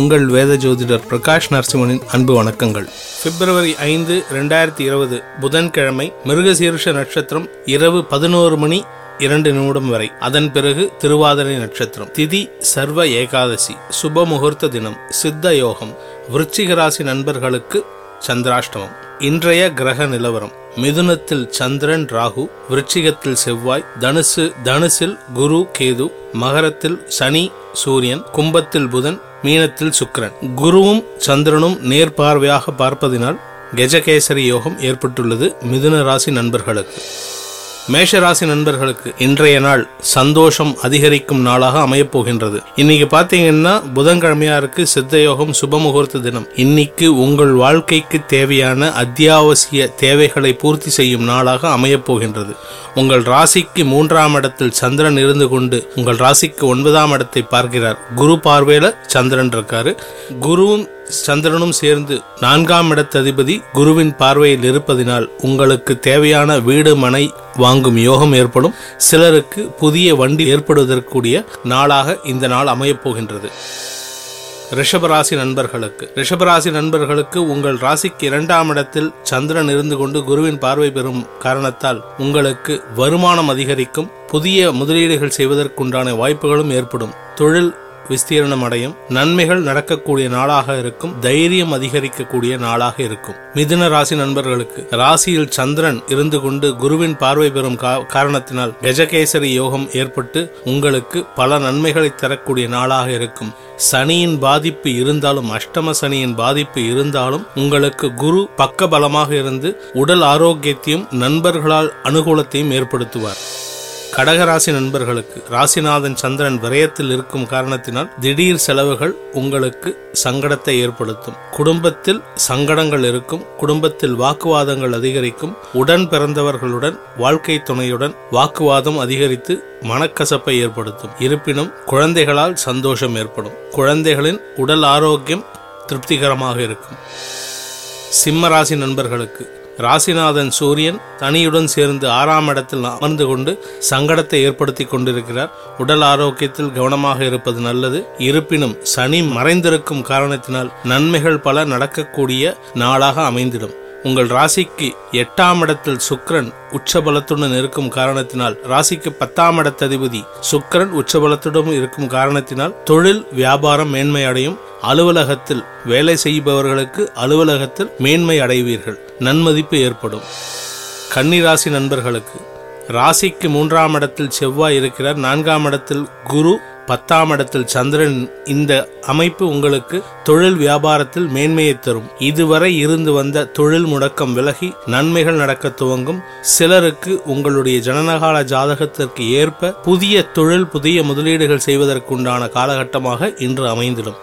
உங்கள் வேத ஜோதிடர் பிரகாஷ் நரசிம்மனின் அன்பு வணக்கங்கள். பிப்ரவரி ஐந்து ரெண்டாயிரத்தி இருபது புதன்கிழமை மிருகசீர்ஷ நட்சத்திரம் இரவு பதினோரு மணி இரண்டு நிமிடம் வரை. அதன் பிறகு திருவாதிரை நட்சத்திரம். திதி சர்வ ஏகாதசி சுப முகூர்த்த தினம் சித்த யோகம். விருச்சிக ராசி நண்பர்களுக்கு சந்திராஷ்டமம். இன்றைய கிரக நிலவரம் மிதுனத்தில் சந்திரன் ராகு விருச்சிகத்தில் செவ்வாய் தனுசு தனுசில் குரு கேது மகரத்தில் சனி சூரியன் கும்பத்தில் புதன் மீனத்தில் சுக்கரன். குருவும் சந்திரனும் நேர்பார்வையாக பார்ப்பதினால் கஜகேசரி யோகம் ஏற்பட்டுள்ளது மிதுன ராசி நண்பர்களுக்கு. மேஷராசி நண்பர்களுக்கு இன்றைய நாள் சந்தோஷம் அதிகரிக்கும் நாளாக அமையப் போகின்றது இன்னைக்கு பாத்தீங்கன்னா புதன்கிழமையா இருக்கு சித்த யோகம் சுபமுகூர்த்த தினம். இன்னைக்கு உங்கள் வாழ்க்கைக்கு தேவையான அத்தியாவசிய தேவைகளை பூர்த்தி செய்யும் நாளாக அமையப் போகின்றது உங்கள் ராசிக்கு மூன்றாம் இடத்தில் சந்திரன் இருந்து கொண்டு உங்கள் ராசிக்கு ஒன்பதாம் இடத்தை பார்க்கிறார். குரு பார்வையில சந்திரன் இருக்காரு. குருவும் சந்திரனும் சேர்ந்து நான்காம் இடத்ததிபதி குருவின் பார்வையில் இருப்பதினால் உங்களுக்கு தேவையான வீடு மனை வாங்கும் யோகம் ஏற்படும். சிலருக்கு புதிய வண்டி ஏற்படுவதற்குரிய நாளாக இந்த நாள் அமையப் போகின்றது. ரிஷபராசி நண்பர்களுக்கு. ரிஷபராசி நண்பர்களுக்கு உங்கள் ராசிக்கு இரண்டாம் இடத்தில் சந்திரன் இருந்து கொண்டு குருவின் பார்வை பெறும் காரணத்தால் உங்களுக்கு வருமானம் அதிகரிக்கும். புதிய முதலீடுகள் செய்வதற்குண்டான வாய்ப்புகளும் ஏற்படும். தொழில் விஸ்தீரணம் அடையும் நன்மைகள் நடக்கக்கூடிய நாளாக இருக்கும். தைரியம் அதிகரிக்கக்கூடிய நாளாக இருக்கும். மிதுன ராசி நண்பர்களுக்கு ராசியில் சந்திரன் இருந்து கொண்டு குருவின் பார்வை பெறும் கா- காரணத்தினால் கஜகேசரி யோகம் ஏற்பட்டு உங்களுக்கு பல நன்மைகளை தரக்கூடிய நாளாக இருக்கும். சனியின் பாதிப்பு இருந்தாலும் அஷ்டம சனியின் பாதிப்பு இருந்தாலும் உங்களுக்கு குரு பக்க பலமாக இருந்து உடல் ஆரோக்கியத்தையும் நண்பர்களால் அனுகூலத்தையும் ஏற்படுத்துவார். கடகராசி நண்பர்களுக்கு ராசிநாதன் சந்திரன் விரயத்தில் இருக்கும் காரணத்தினால் திடீர் செலவுகள் உங்களுக்கு சங்கடத்தை ஏற்படுத்தும். குடும்பத்தில் சங்கடங்கள் இருக்கும் குடும்பத்தில் வாக்குவாதங்கள் அதிகரிக்கும் உடன் பிறந்தவர்களுடன் வாழ்க்கை துணையுடன் வாக்குவாதம் அதிகரித்து மனக்கசப்பை ஏற்படுத்தும். இருப்பினும் குழந்தைகளால் சந்தோஷம் ஏற்படும். குழந்தைகளின் உடல் ஆரோக்கியம் திருப்திகரமாக இருக்கும். சிம்மராசி நண்பர்களுக்கு ராசிநாதன் சூரியன் தனியுடன் சேர்ந்து ஆறாம் இடத்தில் அமர்ந்து கொண்டு சங்கடத்தை ஏற்படுத்தி கொண்டிருக்கிறார். உடல் ஆரோக்கியத்தில் கவனமாக இருப்பது நல்லது. இருப்பினும் சனி மறைந்திருக்கும் காரணத்தினால் நன்மைகள் பல நடக்கக்கூடிய நாளாக அமைந்திடும். உங்கள் ராசிக்கு எட்டாம் இடத்தில் சுக்ரன் உச்சபலத்துடன் இருக்கும் காரணத்தினால் ராசிக்கு பத்தாம் இடத்ததிபதி சுக்கரன் உச்சபலத்துடன் இருக்கும் காரணத்தினால் தொழில் வியாபாரம் மேன்மை அடையும் அலுவலகத்தில் வேலை செய்பவர்களுக்கு அலுவலகத்தில் மேன்மை அடைவீர்கள். நன்மதிப்பு ஏற்படும். கன்னிராசி நண்பர்களுக்கு ராசிக்கு மூன்றாம் இடத்தில் செவ்வாய் இருக்கிறார். நான்காம் இடத்தில் குரு பத்தாம் இடத்தில் சந்திரன் இந்த அமைப்பு உங்களுக்கு தொழில் வியாபாரத்தில் மேன்மையை தரும். இதுவரை இருந்து வந்த தொழில் முடக்கம் விலகி நன்மைகள் நடக்க துவங்கும். சிலருக்கு உங்களுடைய ஜனனகால ஜாதகத்திற்கு ஏற்ப புதிய தொழில் புதிய முதலீடுகள் செய்வதற்குண்டான காலகட்டமாக இன்று அமைந்திடும்.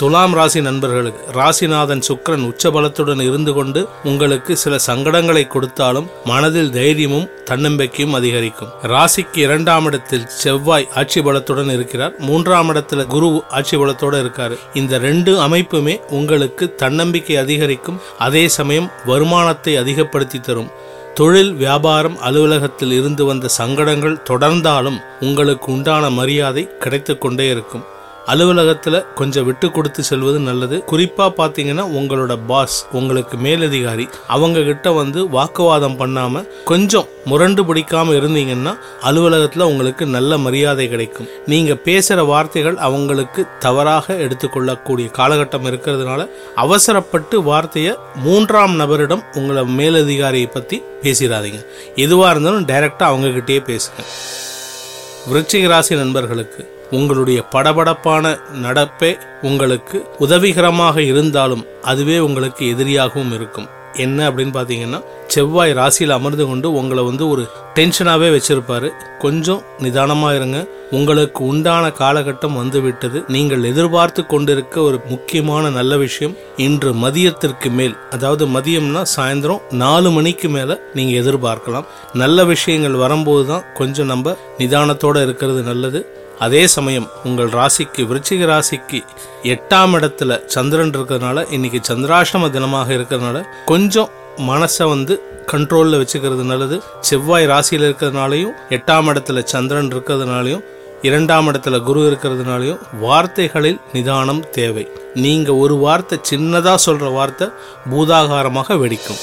துலாம் ராசி நண்பர்களுக்கு ராசிநாதன் சுக்கிரன் உச்சபலத்துடன் இருந்து கொண்டு உங்களுக்கு சில சங்கடங்களை கொடுத்தாலும் மனதில் தைரியமும் தன்னம்பிக்கையும் அதிகரிக்கும். ராசிக்கு இரண்டாம் இடத்தில் செவ்வாய் ஆட்சி பலத்துடன் இருக்கிறார். மூன்றாம் இடத்துல குரு ஆட்சி பலத்தோட இருக்காரு. இந்த ரெண்டு அமைப்புமே உங்களுக்கு தன்னம்பிக்கை அதிகரிக்கும் அதே சமயம் வருமானத்தை அதிகப்படுத்தி தரும். தொழில் வியாபாரம் அலுவலகத்தில் இருந்து வந்த சங்கடங்கள் தொடர்ந்தாலும் உங்களுக்கு உண்டான மரியாதை கிடைத்துக்கொண்டே இருக்கும். அலுவலகத்துல கொஞ்சம் விட்டு கொடுத்து செல்வது நல்லது. குறிப்பா பாத்தீங்கன்னா உங்களோட பாஸ் உங்களுக்கு மேலதிகாரி அவங்க கிட்ட வந்து வாக்குவாதம் பண்ணாம கொஞ்சம் முரண்டு பிடிக்காம இருந்தீங்கன்னா அலுவலகத்துல உங்களுக்கு நல்ல மரியாதை கிடைக்கும். நீங்க பேசுற வார்த்தைகள் அவங்களுக்கு தவறாக எடுத்துக்கொள்ளக்கூடிய காலகட்டம் இருக்கிறதுனால அவசரப்பட்டு வார்த்தையை மூன்றாம் நபரிடம் உங்களை மேலதிகாரியை பத்தி பேசிடாதீங்க. எதுவா இருந்தாலும் டைரக்டா அவங்க கிட்டயே பேசுங்க. விருச்சிக ராசி நண்பர்களுக்கு உங்களுடைய படபடப்பான நடப்பே உங்களுக்கு உதவிகரமாக இருந்தாலும் அதுவே உங்களுக்கு எதிரியாகவும் இருக்கும். என்ன அப்படின்னு பார்த்தீங்கன்னா செவ்வாய் ராசியில் அமர்ந்து கொண்டு உங்களை வந்து ஒரு டென்ஷனாகவே வச்சிருப்பாரு. கொஞ்சம் நிதானமாக இருங்க. உங்களுக்கு உண்டான காலகட்டம் வந்துவிட்டது. நீங்கள் எதிர்பார்த்து கொண்டிருக்க ஒரு முக்கியமான நல்ல விஷயம் இன்று மதியத்திற்கு மேல் அதாவது மதியம்னா சாயந்தரம் நாலு மணிக்கு மேலே நீங்கள் எதிர்பார்க்கலாம். நல்ல விஷயங்கள் வரும்போது தான் கொஞ்சம் நம்ம நிதானத்தோடு இருக்கிறது நல்லது. அதே சமயம் உங்கள் ராசிக்கு விருச்சிக ராசிக்கு எட்டாம் இடத்துல சந்திரன் இருக்கிறதுனால இன்னைக்கு சந்திராஷ்டம தினமாக இருக்கிறதுனால கொஞ்சம் மனசை வந்து கண்ட்ரோலில் வச்சுக்கிறது நல்லது. செவ்வாய் ராசியில் இருக்கிறதுனாலையும் எட்டாம் இடத்துல சந்திரன் இருக்கிறதுனாலையும் இரண்டாம் இடத்துல குரு இருக்கிறதுனாலையும் வார்த்தைகளில் நிதானம் தேவை. நீங்கள் ஒரு வார்த்தை சின்னதாக சொல்கிற வார்த்தை பூதாகாரமாக வெடிக்கும்.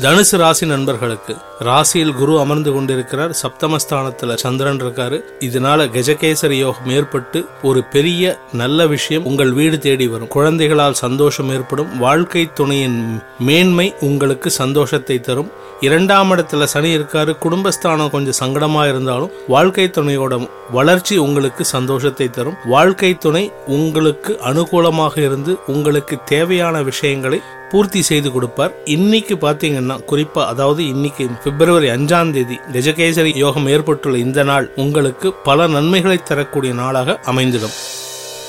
தனுசு ராசி நண்பர்களுக்கு ராசியில் குரு அமர்ந்து கொண்டிருக்கிறார். சப்தமஸ்தானத்துல சந்திரன் இருக்காரு. இதனால கஜகேசரி யோகம் ஏற்பட்டு ஒரு பெரிய நல்ல விஷயம் உங்கள் வீடு தேடி வரும். குழந்தைகளால் சந்தோஷம் ஏற்படும். வாழ்க்கை துணையின் மேன்மை உங்களுக்கு சந்தோஷத்தை தரும். இரண்டாம் இடத்துல சனி இருக்காரு. குடும்பஸ்தானம் கொஞ்சம் சங்கடமா இருந்தாலும் வாழ்க்கை துணையோட வளர்ச்சி உங்களுக்கு சந்தோஷத்தை தரும். வாழ்க்கை துணை உங்களுக்கு அனுகூலமாக இருந்து உங்களுக்கு தேவையான விஷயங்களை பூர்த்தி செய்து கொடுப்பார். இன்னைக்கு பாத்தீங்கன்னா குறிப்பா அதாவது இன்னைக்கு பிப்ரவரி அஞ்சாம் தேதி கஜகேசரி யோகம் ஏற்பட்டுள்ள இந்த நாள் உங்களுக்கு பல நன்மைகளை தரக்கூடிய நாளாக அமைந்திடும்.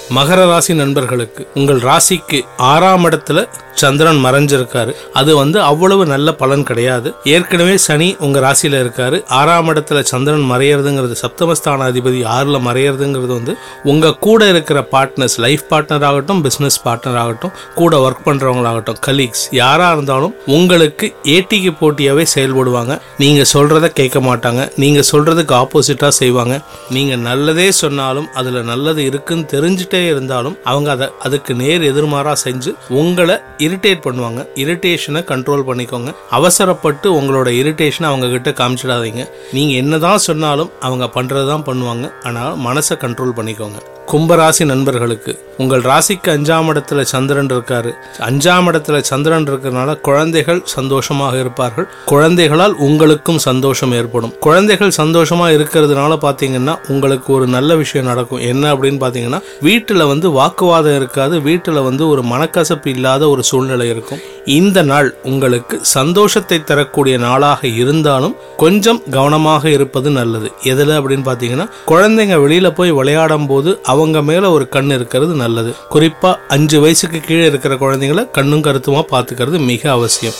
மகர ராசி நண்பர்களுக்கு உங்கள் ராசிக்கு ஆறாம் இடத்துல சந்திரன் மறைஞ்சிருக்காரு. அது வந்து அவ்வளவு நல்ல பலன் கிடையாது. ஏற்கனவே சனி உங்க ராசியில இருக்காரு. ஆறாம் இடத்துல சந்திரன் மறையறதுங்கிறது சப்தமஸ்தான அதிபதி ஆறுல மறையறதுங்கிறது வந்து உங்க கூட இருக்கிற பார்ட்னர்ஸ் லைஃப் பார்ட்னர் ஆகட்டும் பிசினஸ் பார்ட்னர் ஆகட்டும் கூட ஒர்க் பண்றவங்களாகட்டும் கலீக்ஸ் யாரா இருந்தாலும் உங்களுக்கு ஏட்டிக்கு போட்டியாவே செயல்படுவாங்க. நீங்க சொல்றத கேட்க மாட்டாங்க. நீங்க சொல்றதுக்கு ஆப்போசிட்டா செய்வாங்க. நீங்க நல்லதே சொன்னாலும் அதுல நல்லது இருக்குன்னு தெரிஞ்சுட்டு இருந்தாலும் அவங்க அதை அதுக்கு நேர் எதிர்மாறா செஞ்சு உங்களை இரிட்டேட் பண்ணுவாங்க. இரிட்டேஷனை கண்ட்ரோல் பண்ணிக்கோங்க. அவசரப்பட்டு உங்களோட இரிட்டேஷனை அவங்க கிட்ட காமிச்சிடாதீங்க. நீங்க என்னதான் சொன்னாலும் அவங்க பண்றதுதான் பண்ணுவாங்க. ஆனால் மனசை கண்ட்ரோல் பண்ணிக்கோங்க. கும்பராசி நண்பர்களுக்கு உங்கள் ராசிக்கு அஞ்சாம் இடத்துல சந்திரன் இருக்காரு. அஞ்சாம் இடத்துல சந்திரன் இருக்கிறதுனால குழந்தைகள் சந்தோஷமாக இருப்பார்கள். குழந்தைகளால் உங்களுக்கும் சந்தோஷம் ஏற்படும். குழந்தைகள் சந்தோஷமா இருக்கிறதுனால பாத்தீங்கன்னா உங்களுக்கு ஒரு நல்ல விஷயம் நடக்கும். என்ன அப்படின்னு பாத்தீங்கன்னா வீட்டுல வந்து வாக்குவாதம் இருக்காது. வீட்டுல வந்து ஒரு மனக்கசப்பு இல்லாத ஒரு சூழ்நிலை இருக்கும். இந்த நாள் உங்களுக்கு சந்தோஷத்தை தரக்கூடிய நாளாக இருந்தாலும் கொஞ்சம் கவனமாக இருப்பது நல்லது. எதுல அப்படின்னு பாத்தீங்கன்னா குழந்தைங்க வெளியில போய் விளையாடும் போது அவங்க மேலே ஒரு கண் இருக்கிறது நல்லது. குறிப்பாக அஞ்சு வயசுக்கு கீழே இருக்கிற குழந்தைங்களை கண்ணும் கருத்துமாக பார்த்துக்கிறது மிக அவசியம்.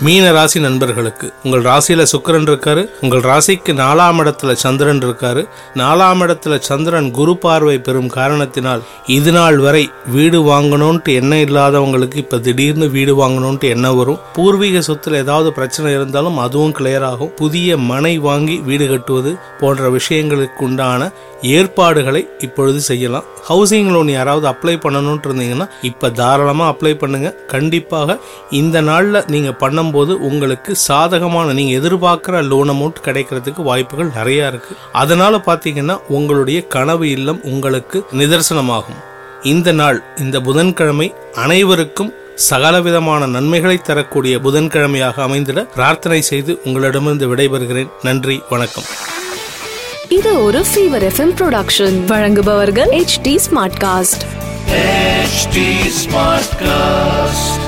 மீன ராசி நண்பர்களுக்கு உங்கள் ராசியில சுக்கிரன் இருக்காரு உங்கள் ராசிக்கு நாலாம் இடத்துல சந்திரன் இருக்காரு நாலாம் இடத்துல சந்திரன் குரு பார்வை பெறும் காரணத்தினால் இது நாள் வரை வீடு வாங்கணும்ட்டு எண்ணம் இல்லாதவங்களுக்கு இப்ப திடீர்னு வீடு வாங்கணும்ட்டு எண்ணம் வரும். பூர்வீக சொத்துல ஏதாவது பிரச்சனை இருந்தாலும் அதுவும் கிளியர் ஆகும். புதிய மனை வாங்கி வீடு கட்டுவது போன்ற விஷயங்களுக்கு உண்டான ஏற்பாடுகளை இப்பொழுது செய்யலாம். ஹவுசிங் லோன் யாராவது அப்ளை பண்ணணும்னு இருந்தீங்கன்னா இப்ப தாராளமா அப்ளை பண்ணுங்க. கண்டிப்பாக இந்த நாள்ல நீங்க பண்ணும்போது உங்களுக்கு சாதகமான நீங்க எதிர்பார்க்கிற லோன் அமௌண்ட் கிடைக்கிறதுக்கு வாய்ப்புகள் நிறைய இருக்கு. அதனால பாத்தீங்கன்னா உங்களுடைய கனவு இல்லம் உங்களுக்கு நிதர்சனமாகும். இந்த நாள் இந்த புதன்கிழமை அனைவருக்கும் சகலவிதமான நன்மைகளை தரக்கூடிய புதன்கிழமையாக அமைந்திட பிரார்த்தனை செய்து உங்களிடமிருந்து விடைபெறுகிறேன். நன்றி வணக்கம். இது ஒரு ஃபீவர் எஃப்எம் ப்ரொடக்ஷன் வழங்குபவர்கள் H D smart cast HT Smartcast.